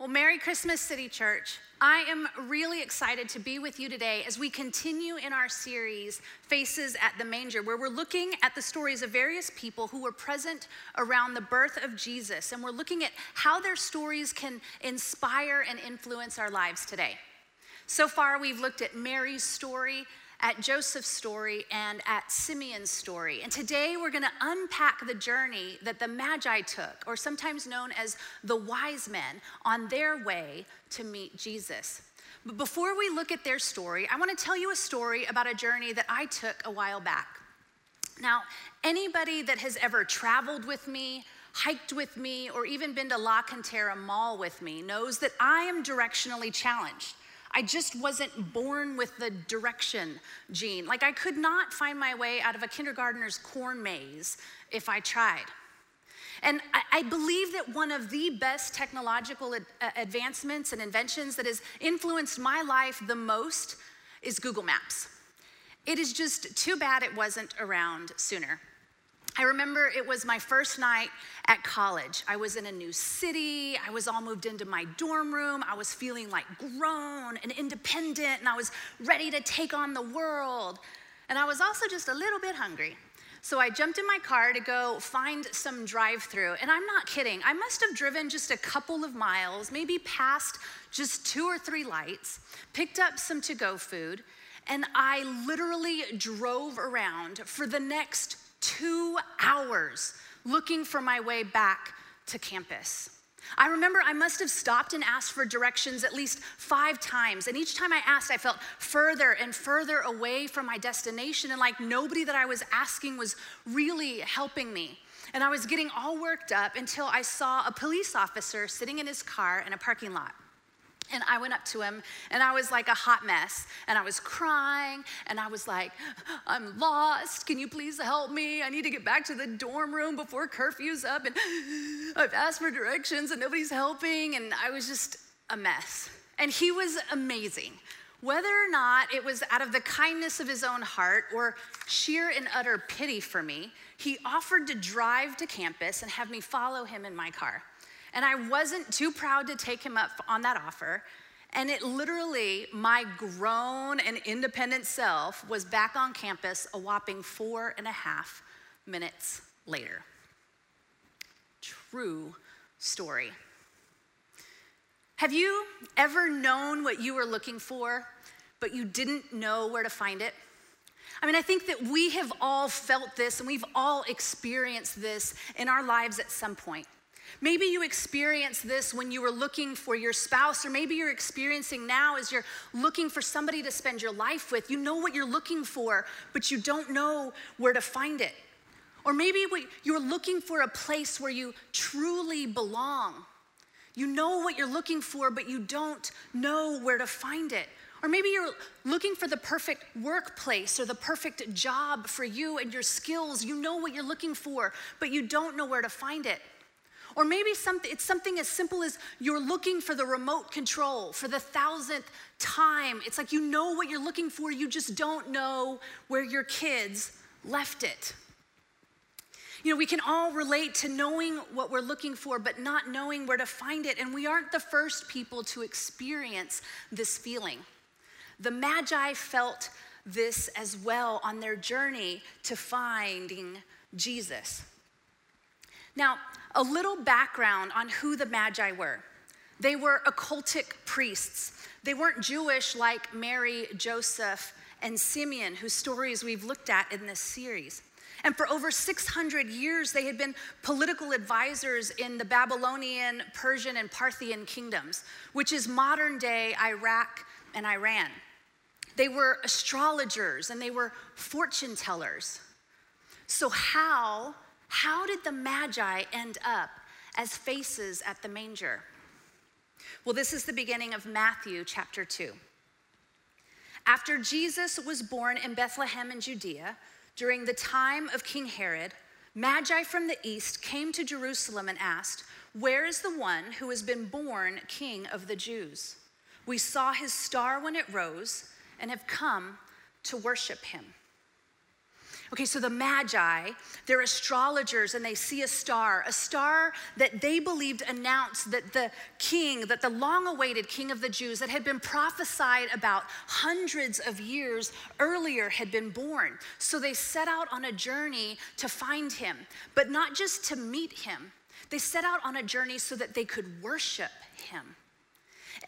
Well, Merry Christmas, City Church. I am really excited to be with you today as we continue in our series, Faces at the Manger, where we're looking at the stories of various people who were present around the birth of Jesus. And we're looking at how their stories can inspire and influence our lives today. So far, we've looked at Mary's story at Joseph's story and at Simeon's story. And today we're going to unpack the journey that the Magi took, or sometimes known as the wise men, on their way to meet Jesus. But before we look at their story, I want to tell you a story about a journey that I took a while back. Now, anybody that has ever traveled with me, hiked with me, or even been to La Cantera Mall with me knows that I am directionally challenged. I just wasn't born with the direction gene. Like I could not find my way out of a kindergartner's corn maze if I tried. And I, believe that one of the best technological uh, advancements and inventions that has influenced my life the most is Google Maps. It is just too bad it wasn't around sooner. I remember it was my first night at college. I was in a new city. I was all moved into my dorm room. I was feeling like grown and independent, and I was ready to take on the world. And I was also just a little bit hungry. So I jumped in my car to go find some drive through. And I'm not kidding, I must have driven just a couple of miles, maybe past just two or three lights, picked up some to go food, and I literally drove around for the next two hours looking for my way back to campus. I remember I must have stopped and asked for directions at least five times. And each time I asked, I felt further and further away from my destination, and like nobody that I was asking was really helping me. And I was getting all worked up until I saw a police officer sitting in his car in a parking lot. And I went up to him and I was like a hot mess. And I was crying and I was like, I'm lost. Can you please help me? I need to get back to the dorm room before curfew's up. And I've asked for directions and nobody's helping. And I was just a mess. And he was amazing. Whether or not it was out of the kindness of his own heart or sheer and utter pity for me, he offered to drive to campus and have me follow him in my car. And I wasn't too proud to take him up on that offer. And it literally, my grown and independent self was back on campus a whopping four and a half minutes later. True story. Have you ever known what you were looking for, but you didn't know where to find it? I mean, I think that we have all felt this and we've all experienced this in our lives at some point. Maybe you experienced this when you were looking for your spouse, or maybe you're experiencing now as you're looking for somebody to spend your life with. You know what you're looking for, but you don't know where to find it. Or maybe you're looking for a place where you truly belong. You know what you're looking for, but you don't know where to find it. Or maybe you're looking for the perfect workplace or the perfect job for you and your skills. You know what you're looking for, but you don't know where to find it. Or maybe something, it's something as simple as you're looking for the remote control for the thousandth time. It's like you know what you're looking for, you just don't know where your kids left it. You know, we can all relate to knowing what we're looking for, but not knowing where to find it. And we aren't the first people to experience this feeling. The Magi felt this as well on their journey to finding Jesus. Now, a little background on who the Magi were. They were occultic priests. They weren't Jewish like Mary, Joseph, and Simeon, whose stories we've looked at in this series. And for over 600 years, they had been political advisors in the Babylonian, Persian, and Parthian kingdoms, which is modern day Iraq and Iran. They were astrologers and they were fortune tellers. So, how how did the Magi end up as faces at the manger? Well, this is the beginning of Matthew chapter 2. After Jesus was born in Bethlehem in Judea, during the time of King Herod, Magi from the east came to Jerusalem and asked, Where is the one who has been born king of the Jews? We saw his star when it rose and have come to worship him. Okay, so the Magi, they're astrologers and they see a star, a star that they believed announced that the king, that the long awaited king of the Jews that had been prophesied about hundreds of years earlier had been born. So they set out on a journey to find him, but not just to meet him, they set out on a journey so that they could worship him.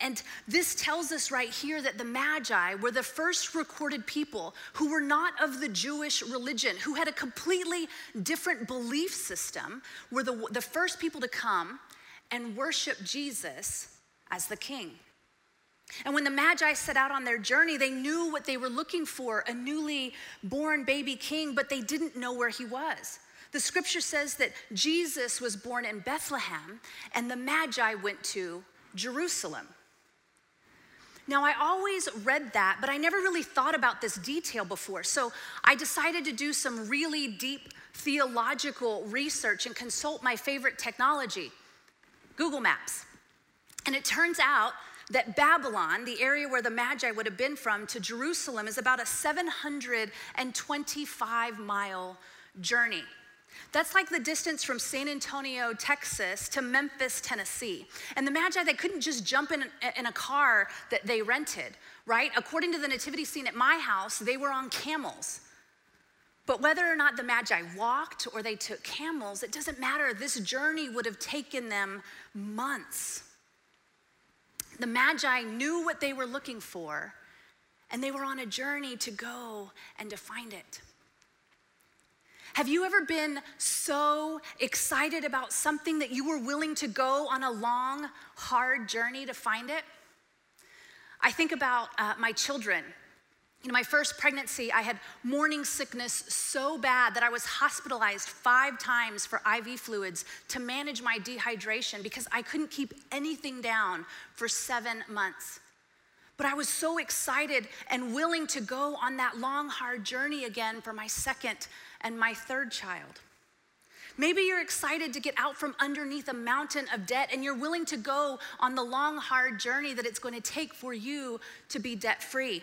And this tells us right here that the Magi were the first recorded people who were not of the Jewish religion, who had a completely different belief system, were the, the first people to come and worship Jesus as the king. And when the Magi set out on their journey, they knew what they were looking for a newly born baby king, but they didn't know where he was. The scripture says that Jesus was born in Bethlehem, and the Magi went to Jerusalem. Now, I always read that, but I never really thought about this detail before. So I decided to do some really deep theological research and consult my favorite technology, Google Maps. And it turns out that Babylon, the area where the Magi would have been from, to Jerusalem is about a 725 mile journey. That's like the distance from San Antonio, Texas to Memphis, Tennessee. And the Magi, they couldn't just jump in, in a car that they rented, right? According to the nativity scene at my house, they were on camels. But whether or not the Magi walked or they took camels, it doesn't matter. This journey would have taken them months. The Magi knew what they were looking for, and they were on a journey to go and to find it. Have you ever been so excited about something that you were willing to go on a long, hard journey to find it? I think about uh, my children. In my first pregnancy, I had morning sickness so bad that I was hospitalized five times for IV fluids to manage my dehydration because I couldn't keep anything down for seven months. But I was so excited and willing to go on that long, hard journey again for my second and my third child. Maybe you're excited to get out from underneath a mountain of debt and you're willing to go on the long, hard journey that it's going to take for you to be debt free.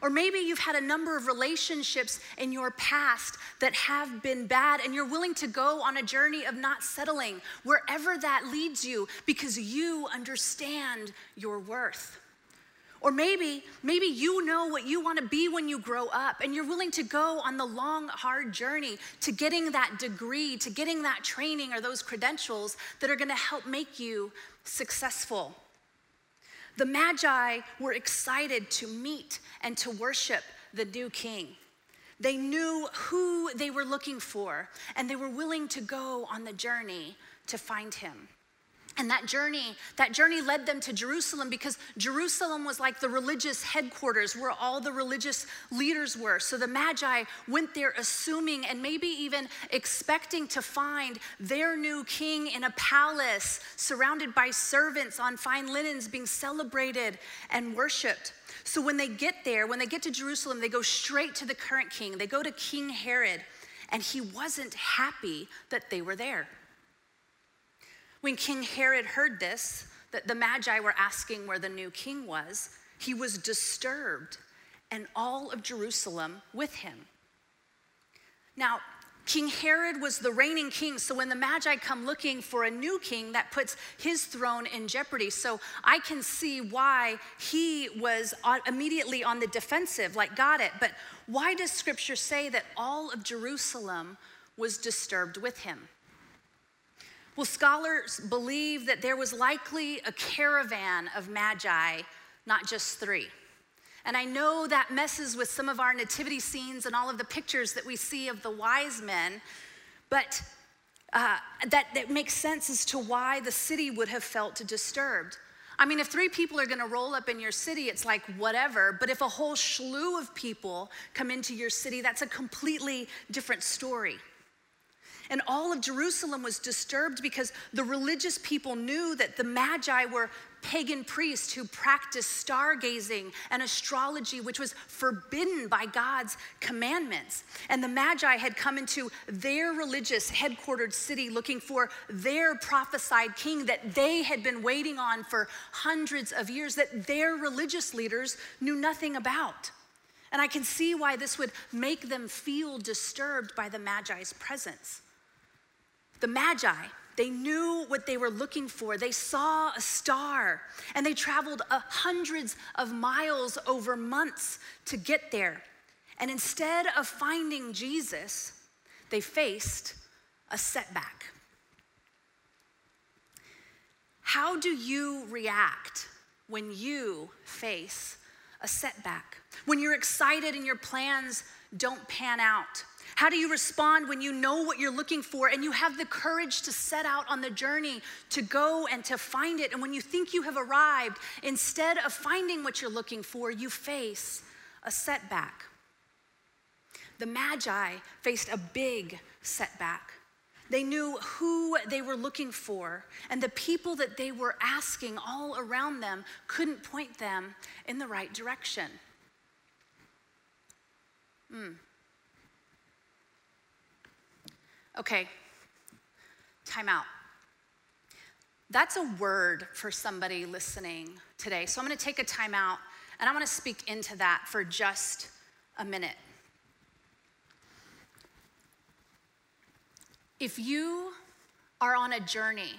Or maybe you've had a number of relationships in your past that have been bad, and you're willing to go on a journey of not settling wherever that leads you because you understand your worth. Or maybe, maybe you know what you want to be when you grow up and you're willing to go on the long, hard journey to getting that degree, to getting that training or those credentials that are going to help make you successful. The Magi were excited to meet and to worship the new king. They knew who they were looking for, and they were willing to go on the journey to find him. And that journey, that journey led them to Jerusalem because Jerusalem was like the religious headquarters where all the religious leaders were. So the Magi went there assuming and maybe even expecting to find their new king in a palace surrounded by servants on fine linens being celebrated and worshiped. So when they get there, when they get to Jerusalem, they go straight to the current king. They go to King Herod, and he wasn't happy that they were there. When King Herod heard this, that the Magi were asking where the new king was, he was disturbed, and all of Jerusalem with him. Now, King Herod was the reigning king, so when the Magi come looking for a new king, that puts his throne in jeopardy. So I can see why he was immediately on the defensive, like, got it. But why does scripture say that all of Jerusalem was disturbed with him? Well, scholars believe that there was likely a caravan of magi, not just three. And I know that messes with some of our nativity scenes and all of the pictures that we see of the wise men, but uh, that, that makes sense as to why the city would have felt disturbed. I mean, if three people are gonna roll up in your city, it's like whatever. But if a whole slew of people come into your city, that's a completely different story. And all of Jerusalem was disturbed because the religious people knew that the Magi were pagan priests who practiced stargazing and astrology, which was forbidden by God's commandments. And the Magi had come into their religious headquartered city looking for their prophesied king that they had been waiting on for hundreds of years, that their religious leaders knew nothing about. And I can see why this would make them feel disturbed by the Magi's presence. The Magi, they knew what they were looking for. They saw a star and they traveled uh, hundreds of miles over months to get there. And instead of finding Jesus, they faced a setback. How do you react when you face a setback? When you're excited and your plans don't pan out? How do you respond when you know what you're looking for and you have the courage to set out on the journey to go and to find it? And when you think you have arrived, instead of finding what you're looking for, you face a setback. The Magi faced a big setback. They knew who they were looking for, and the people that they were asking all around them couldn't point them in the right direction. Hmm. Okay, time out. That's a word for somebody listening today. So I'm going to take a time out and I want to speak into that for just a minute. If you are on a journey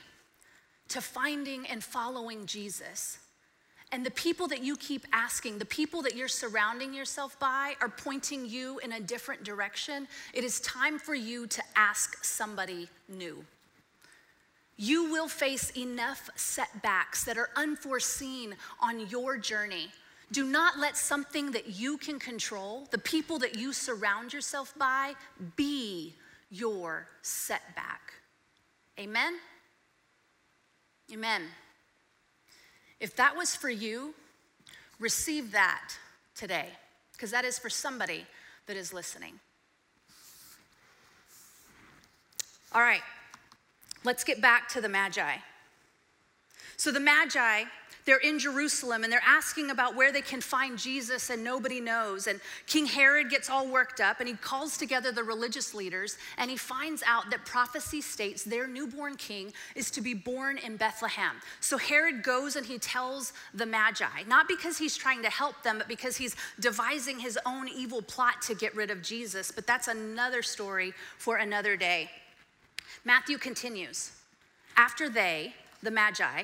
to finding and following Jesus, and the people that you keep asking, the people that you're surrounding yourself by, are pointing you in a different direction, it is time for you to ask somebody new. You will face enough setbacks that are unforeseen on your journey. Do not let something that you can control, the people that you surround yourself by, be your setback. Amen? Amen. If that was for you, receive that today, because that is for somebody that is listening. All right, let's get back to the Magi. So the Magi they're in Jerusalem and they're asking about where they can find Jesus, and nobody knows. And King Herod gets all worked up and he calls together the religious leaders and he finds out that prophecy states their newborn king is to be born in Bethlehem. So Herod goes and he tells the Magi, not because he's trying to help them, but because he's devising his own evil plot to get rid of Jesus. But that's another story for another day. Matthew continues. After they, the Magi,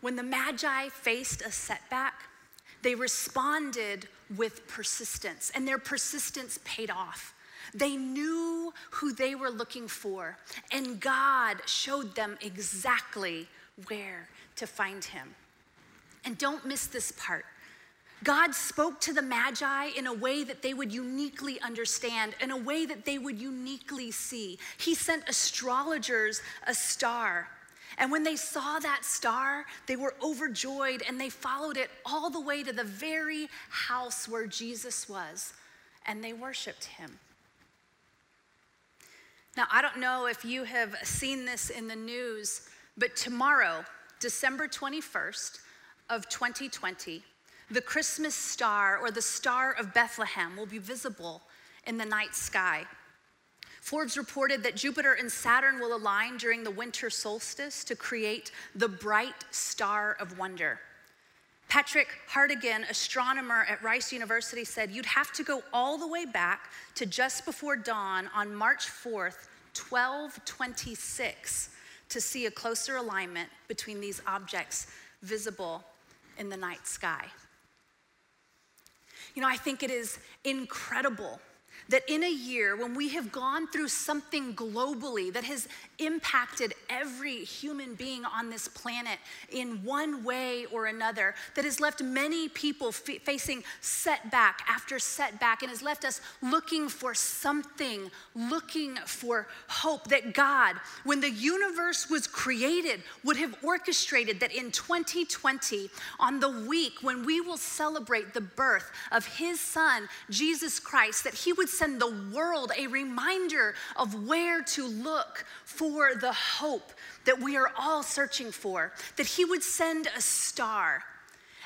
When the Magi faced a setback, they responded with persistence, and their persistence paid off. They knew who they were looking for, and God showed them exactly where to find him. And don't miss this part. God spoke to the Magi in a way that they would uniquely understand, in a way that they would uniquely see. He sent astrologers a star and when they saw that star, they were overjoyed and they followed it all the way to the very house where Jesus was, and they worshiped him. Now, I don't know if you have seen this in the news, but tomorrow, December 21st of 2020, the Christmas star or the star of Bethlehem will be visible in the night sky. Forbes reported that Jupiter and Saturn will align during the winter solstice to create the bright star of wonder. Patrick Hartigan, astronomer at Rice University, said you'd have to go all the way back to just before dawn on March 4th, 1226, to see a closer alignment between these objects visible in the night sky. You know, I think it is incredible that in a year when we have gone through something globally that has impacted every human being on this planet in one way or another, that has left many people f- facing setback after setback and has left us looking for something, looking for hope that God, when the universe was created, would have orchestrated that in 2020, on the week when we will celebrate the birth of his son, Jesus Christ, that he would send the world a reminder of where to look for the hope that we are all searching for, that He would send a star.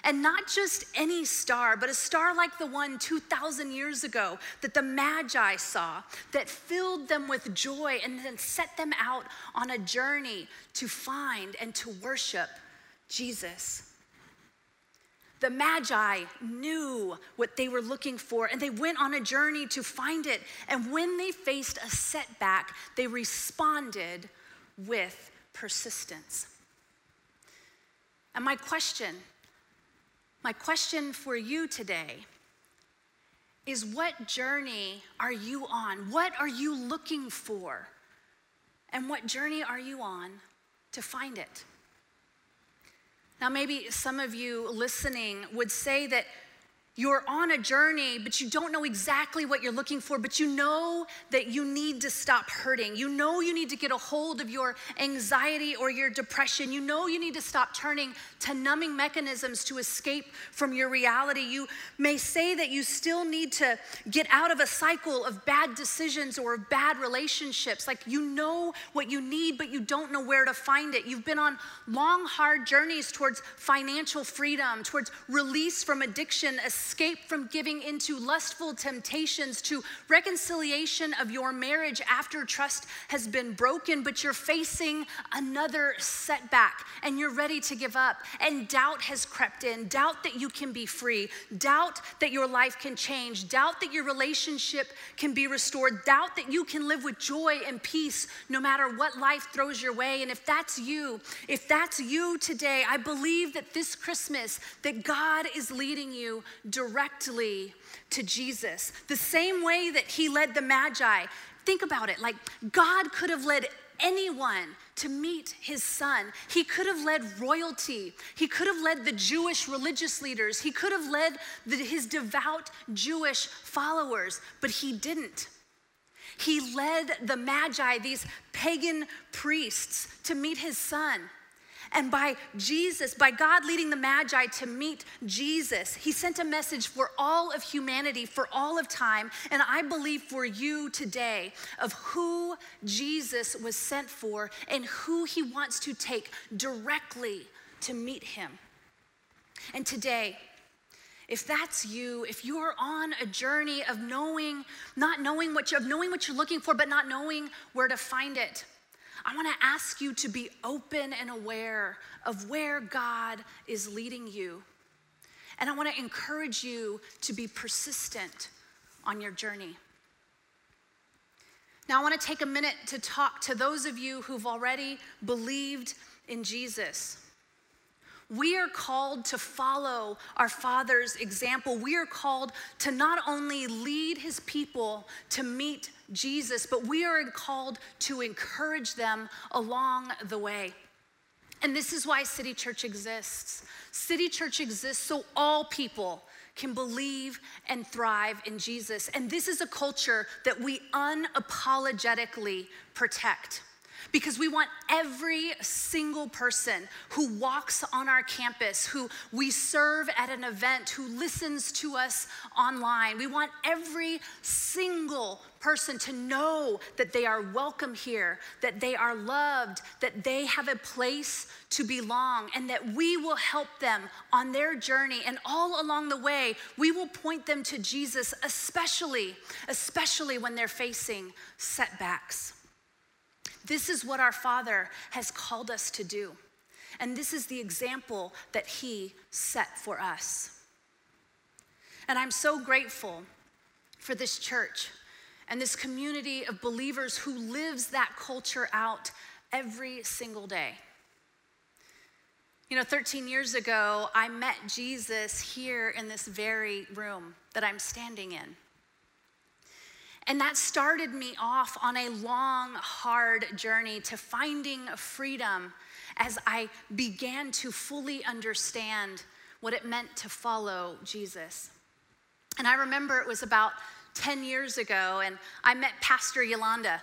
And not just any star, but a star like the one 2,000 years ago that the Magi saw, that filled them with joy and then set them out on a journey to find and to worship Jesus. The Magi knew what they were looking for and they went on a journey to find it. And when they faced a setback, they responded with persistence. And my question, my question for you today is what journey are you on? What are you looking for? And what journey are you on to find it? Now, maybe some of you listening would say that you're on a journey, but you don't know exactly what you're looking for, but you know that you need to stop hurting. You know you need to get a hold of your anxiety or your depression. You know you need to stop turning to numbing mechanisms to escape from your reality. You may say that you still need to get out of a cycle of bad decisions or bad relationships. Like you know what you need, but you don't know where to find it. You've been on long, hard journeys towards financial freedom, towards release from addiction escape from giving into lustful temptations, to reconciliation of your marriage after trust has been broken, but you're facing another setback and you're ready to give up. And doubt has crept in doubt that you can be free, doubt that your life can change, doubt that your relationship can be restored, doubt that you can live with joy and peace no matter what life throws your way. And if that's you, if that's you today, I believe that this Christmas that God is leading you directly to Jesus. The same way that he led the Magi. Think about it like God could have led anyone to meet his son. He could have led royalty. He could have led the Jewish religious leaders. He could have led the, his devout Jewish followers, but he didn't. He led the Magi, these pagan priests, to meet his son. And by Jesus, by God leading the Magi to meet Jesus, He sent a message for all of humanity, for all of time, and I believe for you today of who Jesus was sent for and who He wants to take directly to meet Him. And today, if that's you, if you're on a journey of knowing, not knowing what you of knowing what you're looking for, but not knowing where to find it, I want to ask you to be open and aware of where God is leading you. And I want to encourage you to be persistent on your journey. Now, I want to take a minute to talk to those of you who've already believed in Jesus. We are called to follow our Father's example. We are called to not only lead His people to meet Jesus, but we are called to encourage them along the way. And this is why City Church exists. City Church exists so all people can believe and thrive in Jesus. And this is a culture that we unapologetically protect because we want every single person who walks on our campus, who we serve at an event, who listens to us online. We want every single person to know that they are welcome here, that they are loved, that they have a place to belong, and that we will help them on their journey. And all along the way, we will point them to Jesus, especially, especially when they're facing setbacks. This is what our Father has called us to do. And this is the example that He set for us. And I'm so grateful for this church and this community of believers who lives that culture out every single day. You know, 13 years ago, I met Jesus here in this very room that I'm standing in. And that started me off on a long, hard journey to finding freedom as I began to fully understand what it meant to follow Jesus. And I remember it was about 10 years ago, and I met Pastor Yolanda,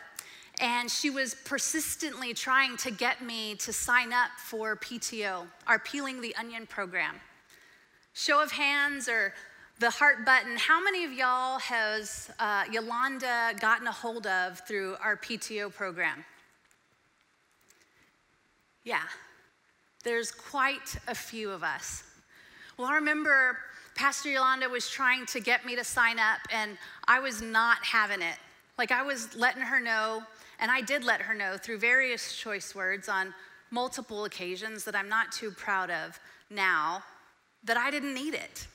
and she was persistently trying to get me to sign up for PTO, our Peeling the Onion program. Show of hands or the heart button, how many of y'all has uh, Yolanda gotten a hold of through our PTO program? Yeah, there's quite a few of us. Well, I remember Pastor Yolanda was trying to get me to sign up, and I was not having it. Like, I was letting her know, and I did let her know through various choice words on multiple occasions that I'm not too proud of now, that I didn't need it.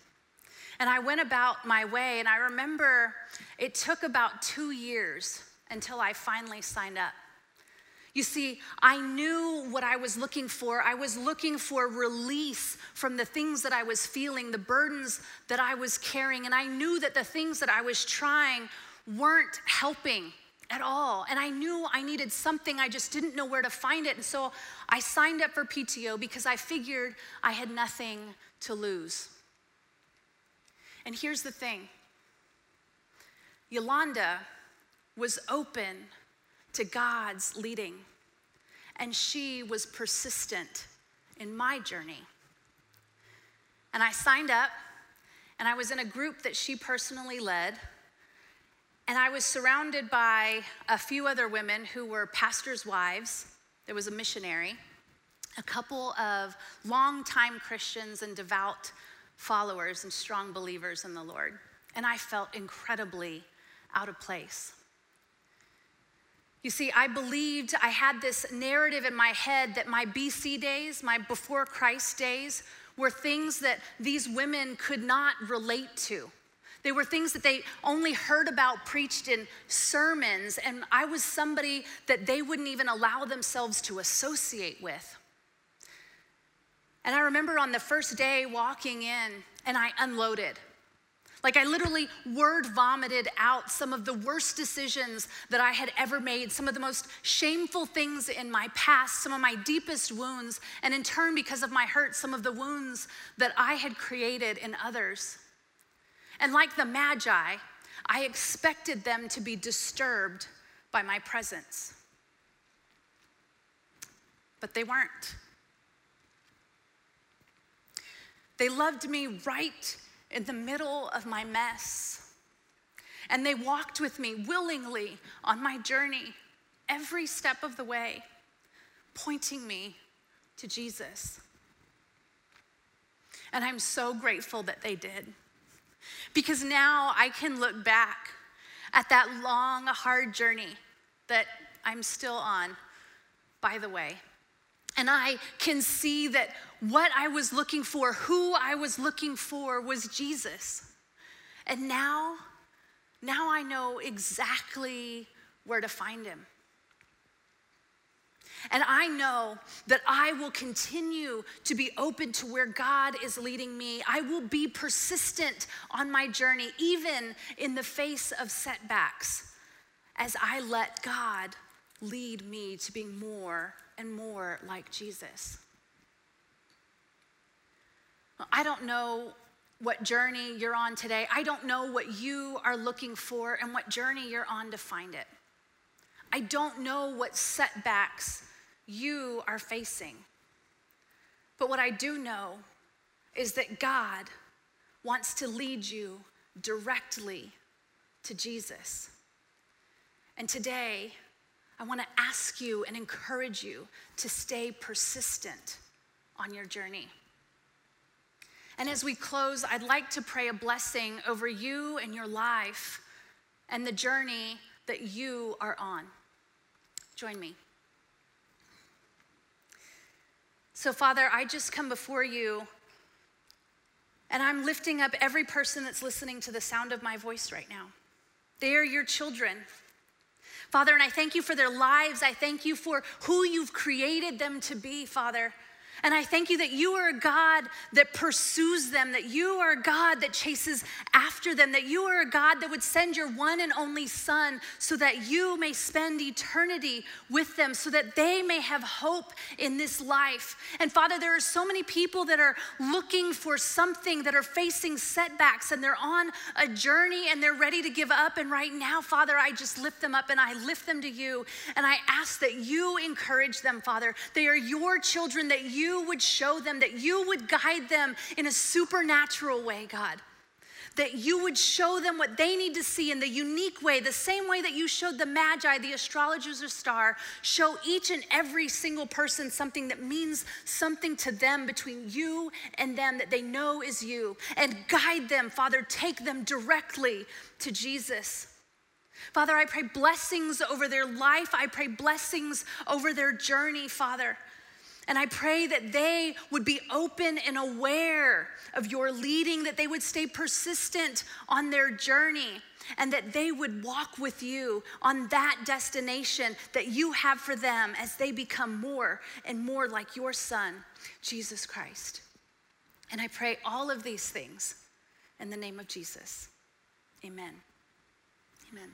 And I went about my way, and I remember it took about two years until I finally signed up. You see, I knew what I was looking for. I was looking for release from the things that I was feeling, the burdens that I was carrying. And I knew that the things that I was trying weren't helping at all. And I knew I needed something, I just didn't know where to find it. And so I signed up for PTO because I figured I had nothing to lose. And here's the thing Yolanda was open to God's leading. And she was persistent in my journey. And I signed up, and I was in a group that she personally led. And I was surrounded by a few other women who were pastors' wives. There was a missionary, a couple of longtime Christians and devout followers and strong believers in the Lord. And I felt incredibly out of place. You see, I believed I had this narrative in my head that my BC days, my before Christ days, were things that these women could not relate to. They were things that they only heard about preached in sermons, and I was somebody that they wouldn't even allow themselves to associate with. And I remember on the first day walking in, and I unloaded. Like, I literally word vomited out some of the worst decisions that I had ever made, some of the most shameful things in my past, some of my deepest wounds, and in turn, because of my hurt, some of the wounds that I had created in others. And like the Magi, I expected them to be disturbed by my presence. But they weren't. They loved me right in the middle of my mess. And they walked with me willingly on my journey every step of the way, pointing me to Jesus. And I'm so grateful that they did. Because now I can look back at that long, hard journey that I'm still on, by the way. And I can see that what I was looking for, who I was looking for, was Jesus. And now, now I know exactly where to find him. And I know that I will continue to be open to where God is leading me. I will be persistent on my journey, even in the face of setbacks, as I let God lead me to being more and more like Jesus. I don't know what journey you're on today. I don't know what you are looking for and what journey you're on to find it. I don't know what setbacks you are facing. But what I do know is that God wants to lead you directly to Jesus. And today, I want to ask you and encourage you to stay persistent on your journey. And as we close, I'd like to pray a blessing over you and your life and the journey that you are on. Join me. So, Father, I just come before you and I'm lifting up every person that's listening to the sound of my voice right now. They are your children. Father, and I thank you for their lives. I thank you for who you've created them to be, Father. And I thank you that you are a God that pursues them, that you are a God that chases after them, that you are a God that would send your one and only Son so that you may spend eternity with them, so that they may have hope in this life. And Father, there are so many people that are looking for something, that are facing setbacks, and they're on a journey and they're ready to give up. And right now, Father, I just lift them up and I lift them to you. And I ask that you encourage them, Father. They are your children, that you would show them, that you would guide them in a supernatural way, God. That you would show them what they need to see in the unique way, the same way that you showed the Magi, the astrologers or star. Show each and every single person something that means something to them between you and them that they know is you. And guide them, Father, take them directly to Jesus. Father, I pray blessings over their life. I pray blessings over their journey, Father. And I pray that they would be open and aware of your leading, that they would stay persistent on their journey, and that they would walk with you on that destination that you have for them as they become more and more like your Son, Jesus Christ. And I pray all of these things in the name of Jesus. Amen. Amen.